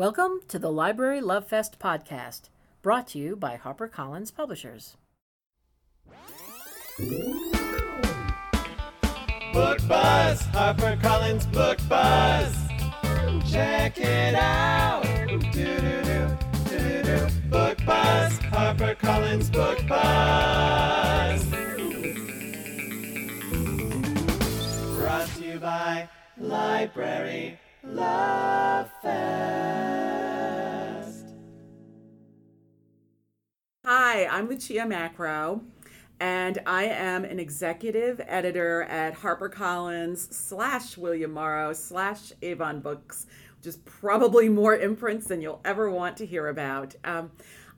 Welcome to the Library Love Fest podcast, brought to you by HarperCollins Publishers. Book Buzz, HarperCollins Book Buzz. Check it out. Do-do-do, do-do-do. Book Buzz, HarperCollins Book Buzz. Brought to you by Library Love Fest. Hi, I'm Lucia Macro, and I am an executive editor at HarperCollins slash William Morrow slash Avon Books, which is probably more imprints than you'll ever want to hear about. Um,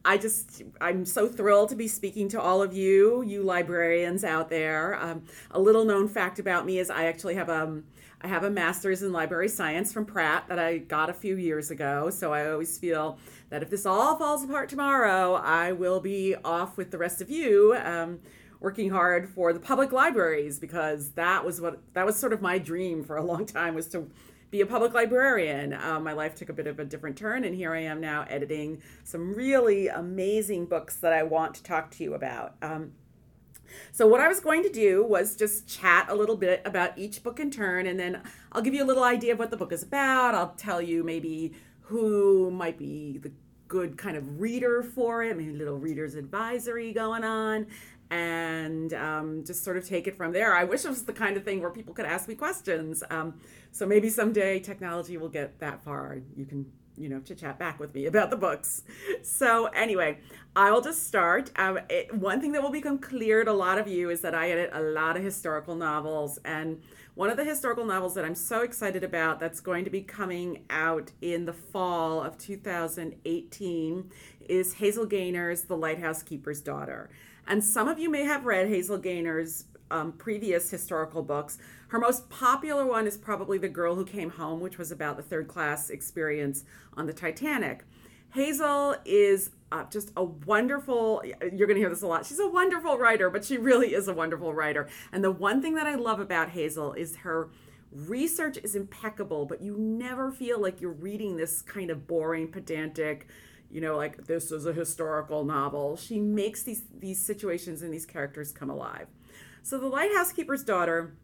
I just, I'm so thrilled to be speaking to all of you, you librarians out there. Um, a little known fact about me is I actually have a, I have a master's in library science from Pratt that I got a few years ago. So I always feel that if this all falls apart tomorrow, I will be off with the rest of you. Um, working hard for the public libraries because that was what that was sort of my dream for a long time was to be a public librarian. Um, my life took a bit of a different turn, and here I am now editing some really amazing books that I want to talk to you about. Um, so, what I was going to do was just chat a little bit about each book in turn, and then I'll give you a little idea of what the book is about. I'll tell you maybe who might be the good kind of reader for it, maybe a little reader's advisory going on, and um, just sort of take it from there. I wish it was the kind of thing where people could ask me questions. Um, so maybe someday technology will get that far. You can you know, to chat back with me about the books. So, anyway, I will just start. Um, it, one thing that will become clear to a lot of you is that I edit a lot of historical novels. And one of the historical novels that I'm so excited about that's going to be coming out in the fall of 2018 is Hazel Gaynor's The Lighthouse Keeper's Daughter. And some of you may have read Hazel Gaynor's um, previous historical books. Her most popular one is probably The Girl Who Came Home, which was about the third class experience on the Titanic. Hazel is uh, just a wonderful, you're going to hear this a lot. She's a wonderful writer, but she really is a wonderful writer. And the one thing that I love about Hazel is her research is impeccable, but you never feel like you're reading this kind of boring, pedantic, you know, like this is a historical novel. She makes these these situations and these characters come alive. So the lighthouse keeper's daughter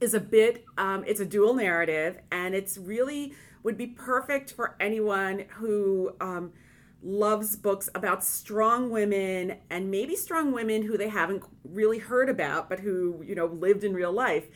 is a bit um, it's a dual narrative and it's really would be perfect for anyone who um, loves books about strong women and maybe strong women who they haven't really heard about but who you know lived in real life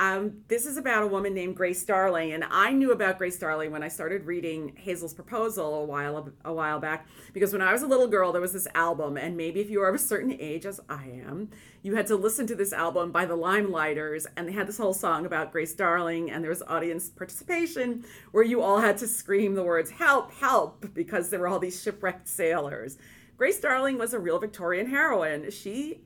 um, this is about a woman named Grace Darling, and I knew about Grace Darling when I started reading Hazel's Proposal a while a while back. Because when I was a little girl, there was this album, and maybe if you are of a certain age, as I am, you had to listen to this album by the Limeliters, and they had this whole song about Grace Darling, and there was audience participation where you all had to scream the words "Help! Help!" because there were all these shipwrecked sailors. Grace Darling was a real Victorian heroine. She,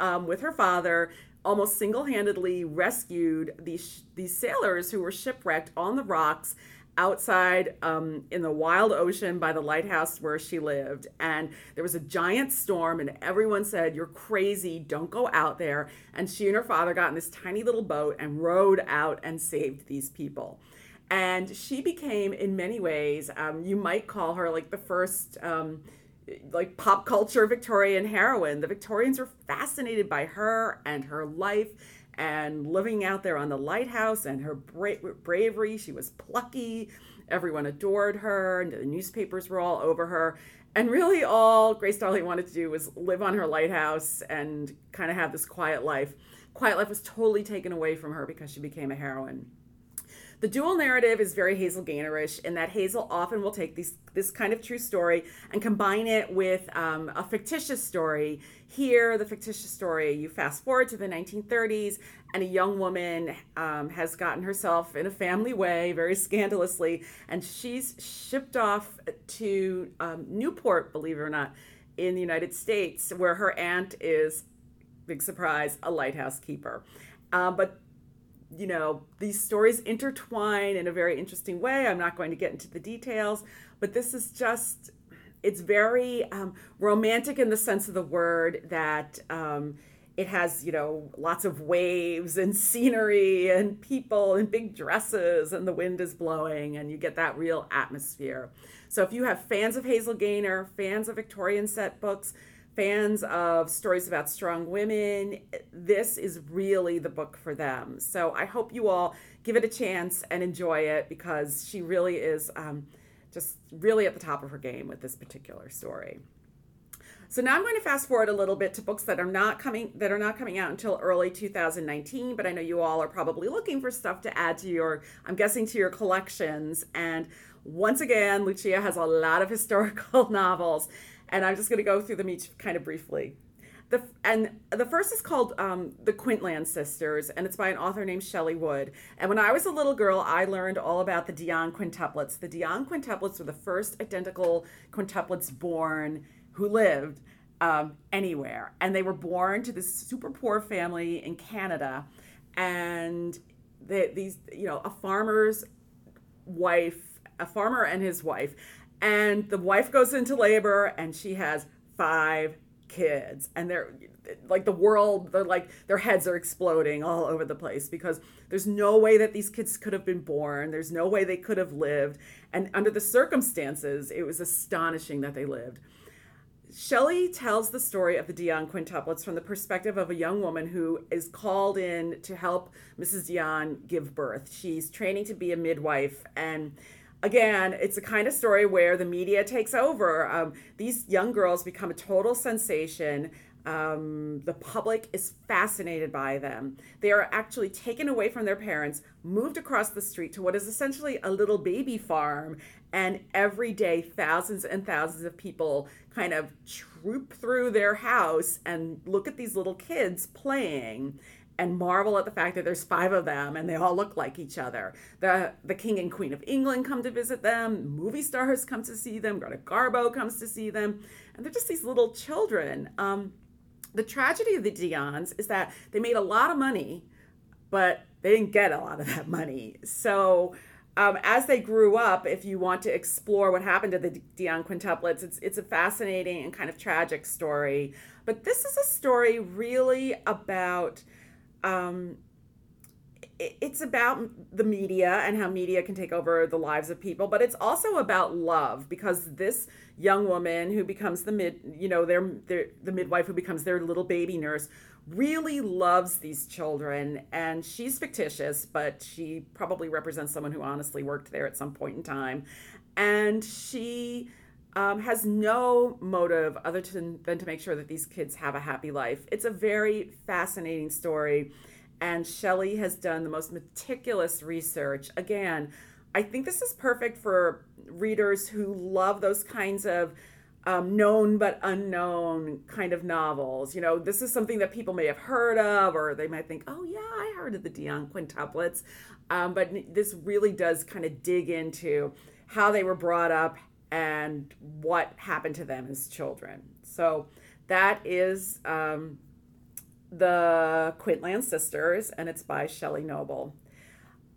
um, with her father, almost single-handedly rescued these these sailors who were shipwrecked on the rocks outside um, in the wild ocean by the lighthouse where she lived. And there was a giant storm, and everyone said, You're crazy, don't go out there. And she and her father got in this tiny little boat and rowed out and saved these people. And she became, in many ways, um, you might call her like the first. Um, like pop culture Victorian heroine. The Victorians were fascinated by her and her life and living out there on the lighthouse and her bra- bravery. She was plucky. Everyone adored her, and the newspapers were all over her. And really, all Grace Darling wanted to do was live on her lighthouse and kind of have this quiet life. Quiet life was totally taken away from her because she became a heroine. The dual narrative is very Hazel Gaynorish in that Hazel often will take this kind of true story and combine it with um, a fictitious story. Here, the fictitious story, you fast forward to the 1930s, and a young woman um, has gotten herself in a family way, very scandalously, and she's shipped off to um, Newport, believe it or not, in the United States, where her aunt is, big surprise, a lighthouse keeper. Uh, but you know, these stories intertwine in a very interesting way. I'm not going to get into the details, but this is just, it's very um, romantic in the sense of the word that um, it has, you know, lots of waves and scenery and people and big dresses and the wind is blowing and you get that real atmosphere. So if you have fans of Hazel Gaynor, fans of Victorian set books, fans of stories about strong women, this is really the book for them. So I hope you all give it a chance and enjoy it because she really is um, just really at the top of her game with this particular story. So now I'm going to fast forward a little bit to books that are not coming that are not coming out until early 2019, but I know you all are probably looking for stuff to add to your I'm guessing to your collections and once again Lucia has a lot of historical novels and I'm just going to go through them each kind of briefly. The, and the first is called um, The Quintland Sisters, and it's by an author named Shelley Wood. And when I was a little girl, I learned all about the Dionne quintuplets. The Dionne quintuplets were the first identical quintuplets born who lived um, anywhere. And they were born to this super poor family in Canada. And they, these, you know, a farmer's wife, a farmer and his wife. And the wife goes into labor and she has five kids. And they're like the world, they're like their heads are exploding all over the place because there's no way that these kids could have been born. There's no way they could have lived. And under the circumstances, it was astonishing that they lived. Shelley tells the story of the Dionne quintuplets from the perspective of a young woman who is called in to help Mrs. Dionne give birth. She's training to be a midwife. And again, it's a kind of story where the media takes over. Um, these young girls become a total sensation. Um, the public is fascinated by them. They are actually taken away from their parents, moved across the street to what is essentially a little baby farm, and every day thousands and thousands of people kind of troop through their house and look at these little kids playing and marvel at the fact that there's five of them and they all look like each other. The the King and Queen of England come to visit them, movie stars come to see them, Greta Garbo comes to see them, and they're just these little children. Um, the tragedy of the Dionnes is that they made a lot of money, but they didn't get a lot of that money. So um, as they grew up, if you want to explore what happened to the Dionne quintuplets, it's it's a fascinating and kind of tragic story. But this is a story really about. Um, it's about the media and how media can take over the lives of people but it's also about love because this young woman who becomes the mid you know their, their the midwife who becomes their little baby nurse really loves these children. And she's fictitious but she probably represents someone who honestly worked there at some point in time. And she um, has no motive other than, than to make sure that these kids have a happy life it's a very fascinating story and shelley has done the most meticulous research again i think this is perfect for readers who love those kinds of um, known but unknown kind of novels. You know, this is something that people may have heard of, or they might think, oh, yeah, I heard of the Dionne quintuplets. Um, but this really does kind of dig into how they were brought up and what happened to them as children. So that is um, the Quintland Sisters, and it's by Shelley Noble.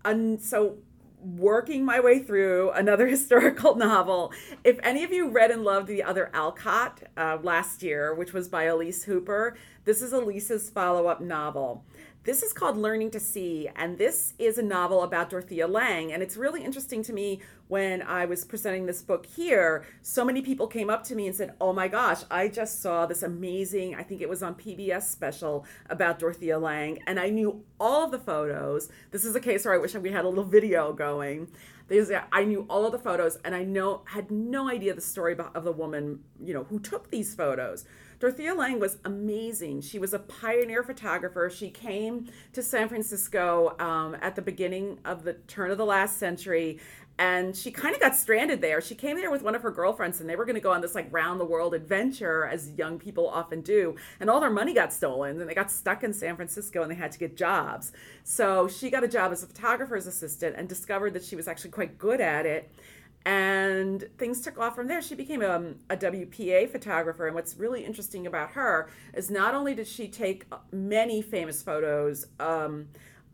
And so working my way through another historical novel. If any of you read and loved The Other Alcott uh, last year, which was by Elise Hooper, this is Elise's follow up novel. This is called Learning to See, and this is a novel about Dorothea Lange. And it's really interesting to me when I was presenting this book here. So many people came up to me and said, Oh my gosh, I just saw this amazing, I think it was on PBS special about Dorothea Lange, and I knew all of the photos. This is a case where I wish we had a little video going. I knew all of the photos, and I know had no idea the story of the woman, you know, who took these photos. Dorothea Lange was amazing. She was a pioneer photographer. She came to San Francisco um, at the beginning of the turn of the last century and she kind of got stranded there. She came there with one of her girlfriends, and they were going to go on this like round the world adventure, as young people often do. And all their money got stolen, and they got stuck in San Francisco, and they had to get jobs. So she got a job as a photographer's assistant, and discovered that she was actually quite good at it and things took off from there. She became a, a, WPA photographer. And what's really interesting about her is not only did she take many famous photos um,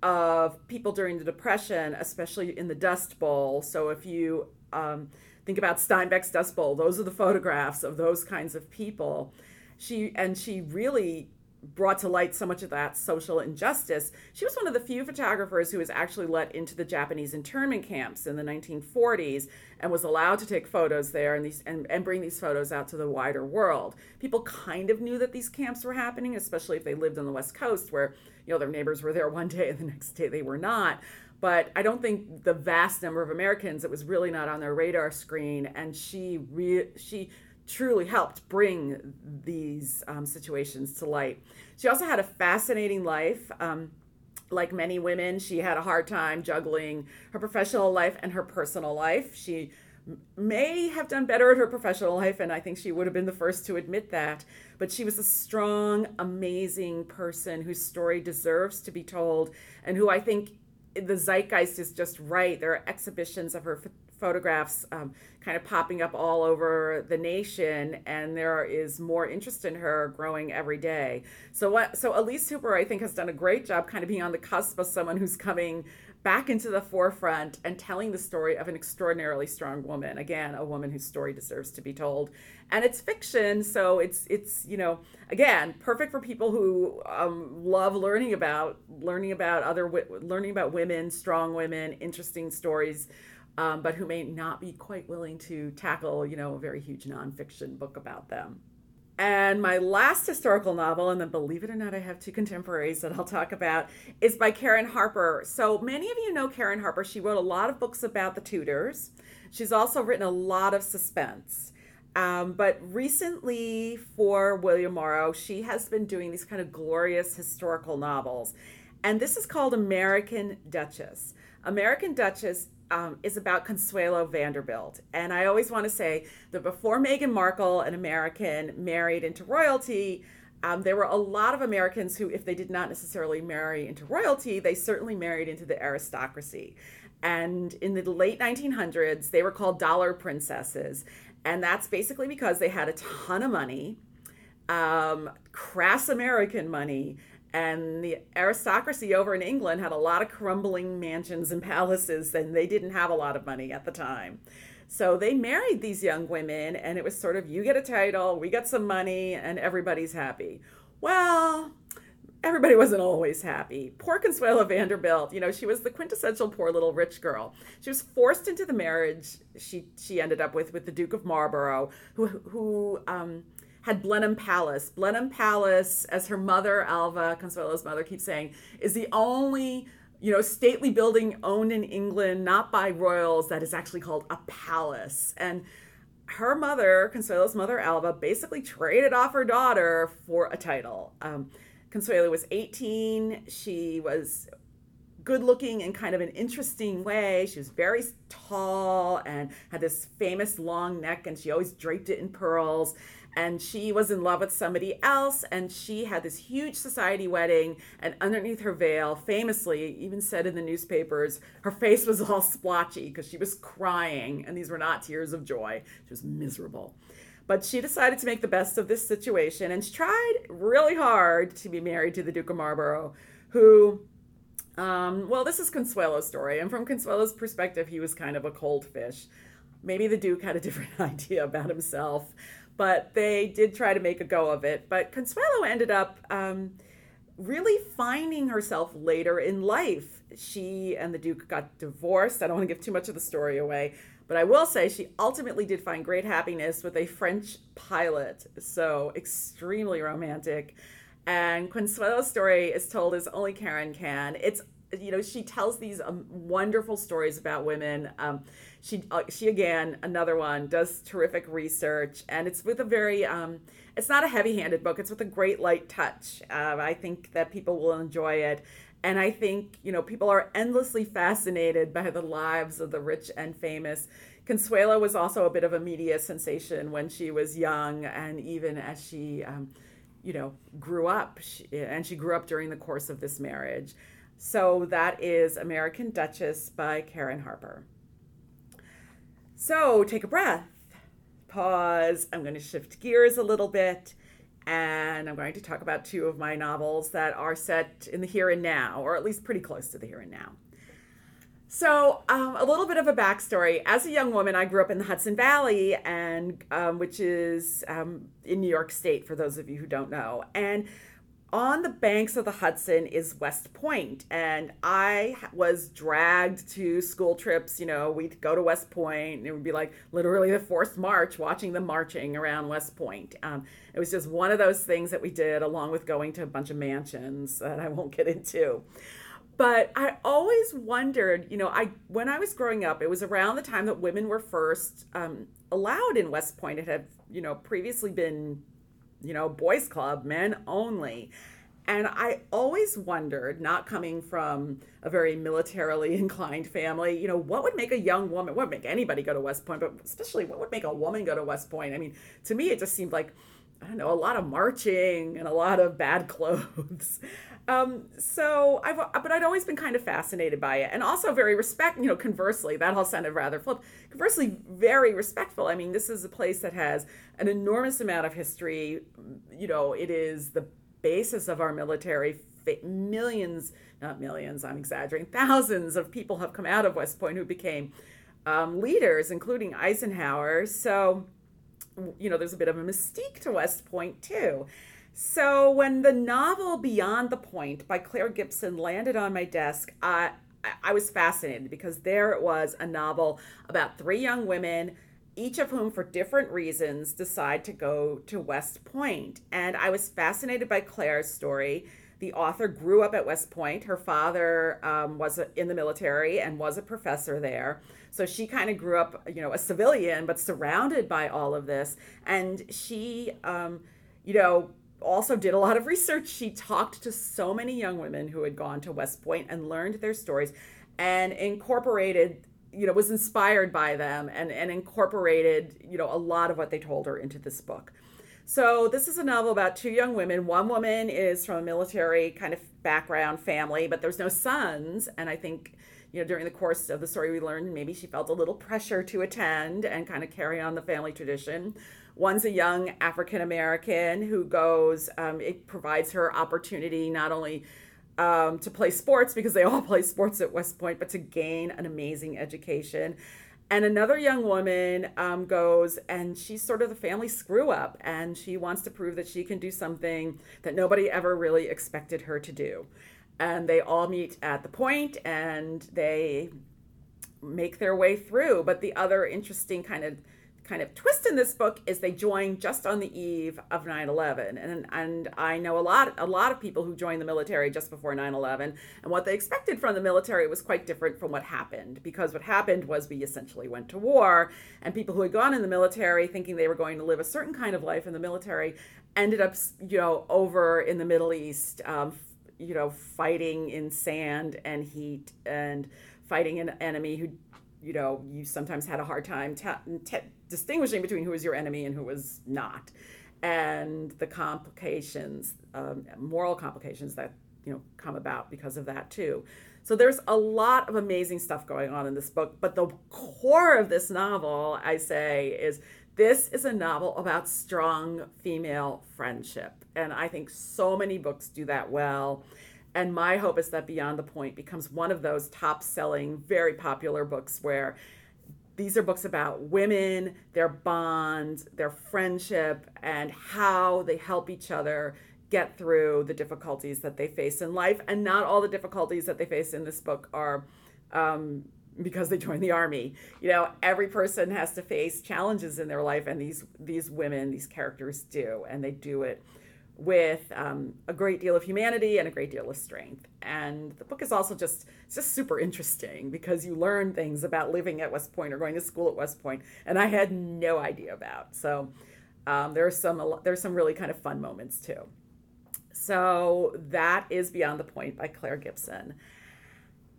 of people during the Depression, especially in the Dust Bowl. So if you um, think about Steinbeck's Dust Bowl, those are the photographs of those kinds of people. She and she really brought to light so much of that social injustice. She was one of the few photographers who was actually let into the Japanese internment camps in the 1940s and was allowed to take photos there and these and, and bring these photos out to the wider world. People kind of knew that these camps were happening, especially if they lived on the West Coast where, you know, their neighbors were there one day and the next day they were not. But I don't think the vast number of Americans it was really not on their radar screen and she re- she truly helped bring these um, situations to light. She also had a fascinating life. Um, like many women, she had a hard time juggling her professional life and her personal life. She may have done better at her professional life, and I think she would have been the first to admit that. But she was a strong, amazing person whose story deserves to be told, and who I think the zeitgeist is just right. There are exhibitions of her photographs um, kind of popping up all over the nation, and there is more interest in her growing every day. So what? So Elise Hooper, I think, has done a great job, kind of being on the cusp of someone who's coming back into the forefront and telling the story of an extraordinarily strong woman. Again, a woman whose story deserves to be told. And it's fiction, so it's it's you know again perfect for people who um, love learning about learning about other learning about women, strong women, interesting stories um, but who may not be quite willing to tackle, you know, a very huge nonfiction book about them. And my last historical novel, and then believe it or not, I have two contemporaries that I'll talk about, is by Karen Harper. So many of you know Karen Harper. She wrote a lot of books about the Tudors. She's also written a lot of suspense. Um, but recently, for William Morrow, she has been doing these kind of glorious historical novels. And this is called American Duchess. American Duchess um, is about Consuelo Vanderbilt. And I always want to say that before Meghan Markle, an American, married into royalty, um, there were a lot of Americans who, if they did not necessarily marry into royalty, they certainly married into the aristocracy. And in the late 1900s, they were called dollar princesses. And that's basically because they had a ton of money, um, crass American money, and the aristocracy over in England had a lot of crumbling mansions and palaces, and they didn't have a lot of money at the time. So they married these young women, and it was sort of you get a title, we get some money, and everybody's happy. Well, everybody wasn't always happy. Poor Consuelo Vanderbilt, you know, she was the quintessential poor little rich girl. She was forced into the marriage she she ended up with with the Duke of Marlborough, who who um, had Blenheim Palace. Blenheim Palace, as her mother, Alva, Consuelo's mother, keeps saying, is the only you know, stately building owned in England, not by royals, that is actually called a palace. And her mother, Consuelo's mother, Alva, basically traded off her daughter for a title. Um, Consuelo was 18. She was good looking in kind of an interesting way. She was very tall and had this famous long neck, and she always draped it in pearls and she was in love with somebody else and she had this huge society wedding and underneath her veil famously even said in the newspapers her face was all splotchy because she was crying and these were not tears of joy. She was miserable. But she decided to make the best of this situation and she tried really hard to be married to the duke of marlborough who um, well this is consuelo's story and from consuelo's perspective he was kind of a cold fish. Maybe the duke had a different idea about himself but they did try to make a go of it. But Consuelo ended up um, really finding herself later in life. She and the Duke got divorced. I don't want to give too much of the story away, but I will say she ultimately did find great happiness with a French pilot. So extremely romantic. And Consuelo's story is told as only Karen can. It's you know she tells these um, wonderful stories about women. Um, she uh, she again another one does terrific research and it's with a very um, it's not a heavy-handed book it's with a great light touch. Uh, i think that people will enjoy it and i think you know people are endlessly fascinated by the lives of the rich and famous. Consuelo was also a bit of a media sensation when she was young and even as she um, you know grew up she, and she grew up during the course of this marriage. So that is american duchess by karen harper so take a breath, pause. I'm going to shift gears a little bit, and I'm going to talk about two of my novels that are set in the here and now, or at least pretty close to the here and now. So, um, a little bit of a backstory. As a young woman, I grew up in the Hudson Valley, and um, which is um, in New York State, for those of you who don't know. And on the banks of the Hudson is West Point, and I was dragged to school trips. You know, we'd go to West Point, and it would be like literally the fourth march, watching them marching around West Point. Um, it was just one of those things that we did, along with going to a bunch of mansions that I won't get into. But I always wondered, you know, I when I was growing up, it was around the time that women were first um, allowed in West Point. It had, you know, previously been you know, boys club, men only. And I always wondered, not coming from a very militarily inclined family, you know, what would make a young woman, what would make anybody go to West Point, but especially what would make a woman go to West Point? I mean, to me, it just seemed like, I don't know, a lot of marching and a lot of bad clothes. Um, so I've, but I'd always been kind of fascinated by it, and also very respect. You know, conversely, that all sounded rather flip. Conversely, very respectful. I mean, this is a place that has an enormous amount of history. You know, it is the basis of our military. Millions, not millions. I'm exaggerating. Thousands of people have come out of West Point who became um, leaders, including Eisenhower. So, you know, there's a bit of a mystique to West Point too. So when the novel Beyond the Point by Claire Gibson landed on my desk, I I was fascinated because there it was a novel about three young women, each of whom, for different reasons, decide to go to West Point. And I was fascinated by Claire's story. The author grew up at West Point. Her father um, was in the military and was a professor there. So she kind of grew up, you know, a civilian, but surrounded by all of this. And she, um, you know, also did a lot of research. She talked to so many young women who had gone to West Point and learned their stories and incorporated, you know, was inspired by them and, and incorporated, you know, a lot of what they told her into this book. So this is a novel about two young women. One woman is from a military kind of background family, but there's no sons. And I think, you know, during the course of the story, we learned maybe she felt a little pressure to attend and kind of carry on the family tradition. One's a young African American who goes, um, it provides her opportunity not only um, to play sports because they all play sports at West Point, but to gain an amazing education. And another young woman um, goes and she's sort of the family screw up and she wants to prove that she can do something that nobody ever really expected her to do. And they all meet at the point and they make their way through. But the other interesting kind of kind of twist in this book is they join just on the eve of 9/11 and and I know a lot a lot of people who joined the military just before 9/11 and what they expected from the military was quite different from what happened because what happened was we essentially went to war. And people who had gone in the military thinking they were going to live a certain kind of life in the military ended up you know over in the Middle East um, you know fighting in sand and heat and fighting an enemy who you know, you sometimes had a hard time distinguishing between who was your enemy and who was not, and the complications, um, moral complications that you know come about because of that too. So there's a lot of amazing stuff going on in this book, but the core of this novel, I say, is this is a novel about strong female friendship, and I think so many books do that well. And my hope is that Beyond the Point becomes one of those top selling, very popular books where these are books about women, their bonds, their friendship, and how they help each other get through the difficulties that they face in life. And not all the difficulties that they face in this book are um, because they joined the army. You know, every person has to face challenges in their life, and these these women, these characters do, and they do it with um, a great deal of humanity and a great deal of strength. And the book is also just it's just super interesting because you learn things about living at West Point or going to school at West Point, and I had no idea about. So um, there's some there's some really kind of fun moments too. So that is Beyond the Point by Claire Gibson.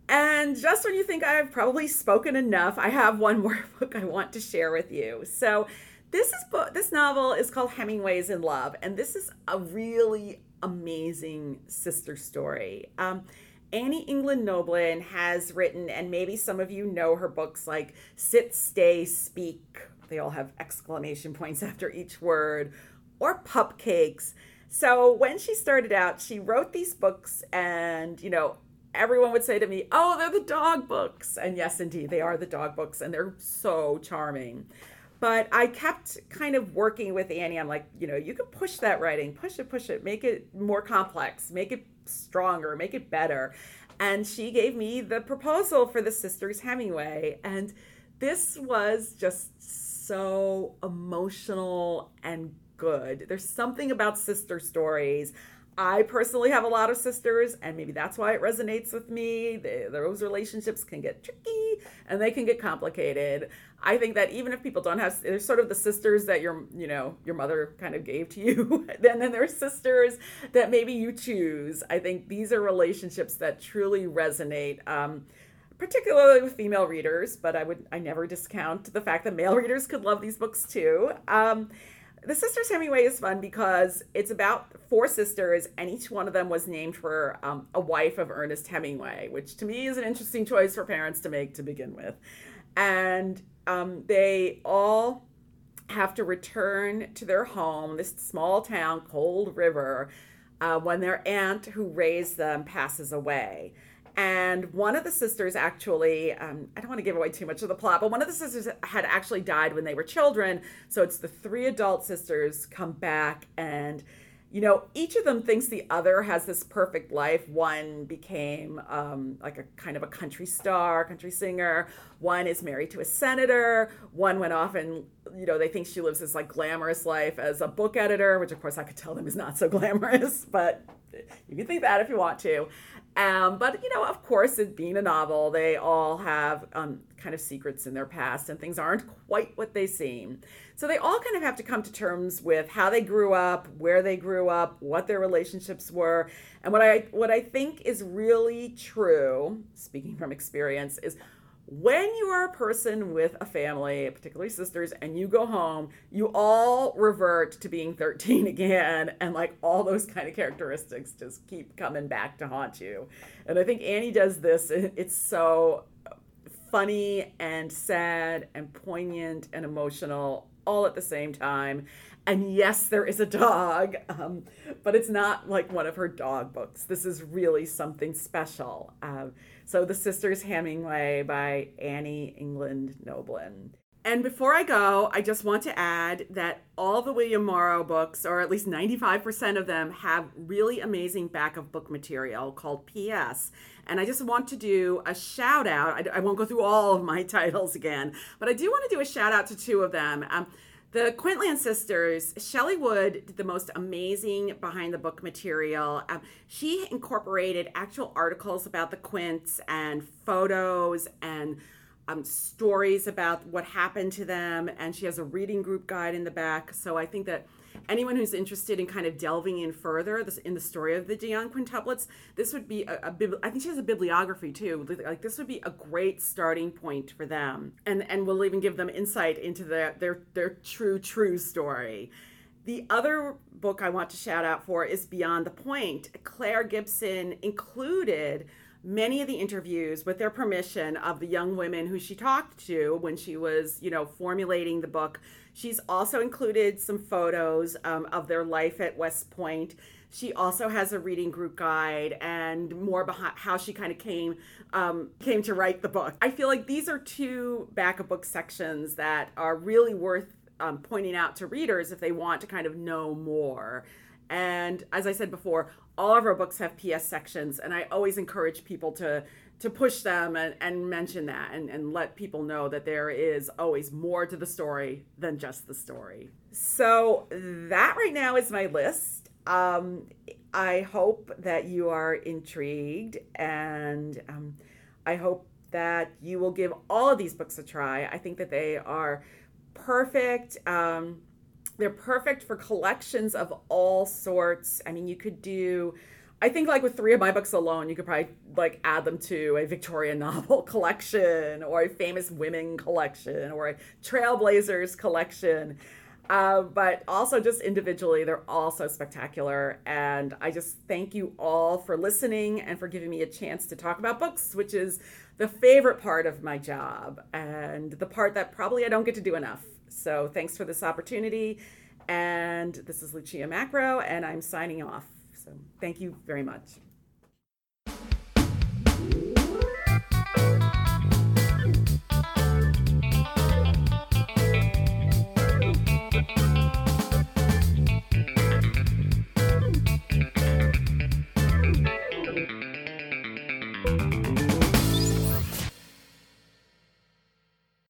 And just when you think I've probably spoken enough, I have one more book I want to share with you. So this is book this novel is called Hemingway's in Love, and this is a really amazing sister story. Um, Annie England Noblin has written, and maybe some of you know her books like Sit, Stay, Speak. They all have exclamation points after each word, or Pupcakes. So when she started out, she wrote these books, and you know, everyone would say to me, Oh, they're the dog books. And yes, indeed, they are the dog books, and they're so charming. But I kept kind of working with Annie. I'm like, you know, you can push that writing, push it, push it, make it more complex, make it stronger, make it better. And she gave me the proposal for the Sisters Hemingway. And this was just so emotional and good. There's something about sister stories. I personally have a lot of sisters, and maybe that's why it resonates with me. They, those relationships can get tricky and they can get complicated. I think that even if people don't have, there's sort of the sisters that your, you know, your mother kind of gave to you. then then there's sisters that maybe you choose. I think these are relationships that truly resonate. Um, particularly with female readers, but I would I never discount the fact that male readers could love these books too. Um, the Sisters Hemingway is fun because it's about four sisters, and each one of them was named for um, a wife of Ernest Hemingway, which to me is an interesting choice for parents to make to begin with. And um, they all have to return to their home, this small town, Cold River, uh, when their aunt who raised them passes away. And one of the sisters actually, um, I don't want to give away too much of the plot, but one of the sisters had actually died when they were children. So it's the three adult sisters come back and you know, each of them thinks the other has this perfect life. One became um, like a kind of a country star, country singer. One is married to a senator. One went off and, you know, they think she lives this like glamorous life as a book editor, which of course I could tell them is not so glamorous, but you can think that if you want to. Um, but you know, of course, it being a novel, they all have um, kind of secrets in their past, and things aren't quite what they seem. So they all kind of have to come to terms with how they grew up, where they grew up, what their relationships were, and what I what I think is really true, speaking from experience, is when you are a person with a family, particularly sisters, and you go home, you all revert to being 13 again. And like all those kind of characteristics just keep coming back to haunt you. And I think Annie does this. It's so funny and sad and poignant and emotional all at the same time. And yes, there is a dog, um, but it's not like one of her dog books. This is really something special. Uh, so, The Sisters Hemingway by Annie England Noblin. And before I go, I just want to add that all the William Morrow books, or at least 95% of them, have really amazing back of book material called PS. And I just want to do a shout out. I, I won't go through all of my titles again, but I do want to do a shout out to two of them. Um, the Quintland sisters, Shelley Wood did the most amazing behind the book material. Um, she incorporated actual articles about the Quints and photos and um, stories about what happened to them. And she has a reading group guide in the back. So I think that anyone who's interested in kind of delving in further this, in the story of the Dionne quintuplets, this would be a, a I think she has a bibliography too. Like this would be a great starting point for them, and and we'll even give them insight into their their their true true story. The other book I want to shout out for is Beyond the Point. Claire Gibson included many of the interviews with their permission of the young women who she talked to when she was, you know, formulating the book. She's also included some photos um, of their life at West Point. She also has a reading group guide and more behind how she kind of came um, came to write the book. I feel like these are two back of book sections that are really worth um, pointing out to readers if they want to kind of know more. And as I said before, all of our books have PS sections, and I always encourage people to to push them and, and mention that and, and let people know that there is always more to the story than just the story. So that right now is my list. Um, I hope that you are intrigued, and um, I hope that you will give all of these books a try. I think that they are perfect. Um, they're perfect for collections of all sorts. I mean, you could do I think like with three of my books alone, you could probably like add them to a Victorian novel collection or a famous women collection or a trailblazers collection. Uh, but also just individually, they're all so spectacular. And I just thank you all for listening and for giving me a chance to talk about books, which is the favorite part of my job and the part that probably I don't get to do enough. So thanks for this opportunity. And this is Lucia Macro, and I'm signing off. So thank you very much.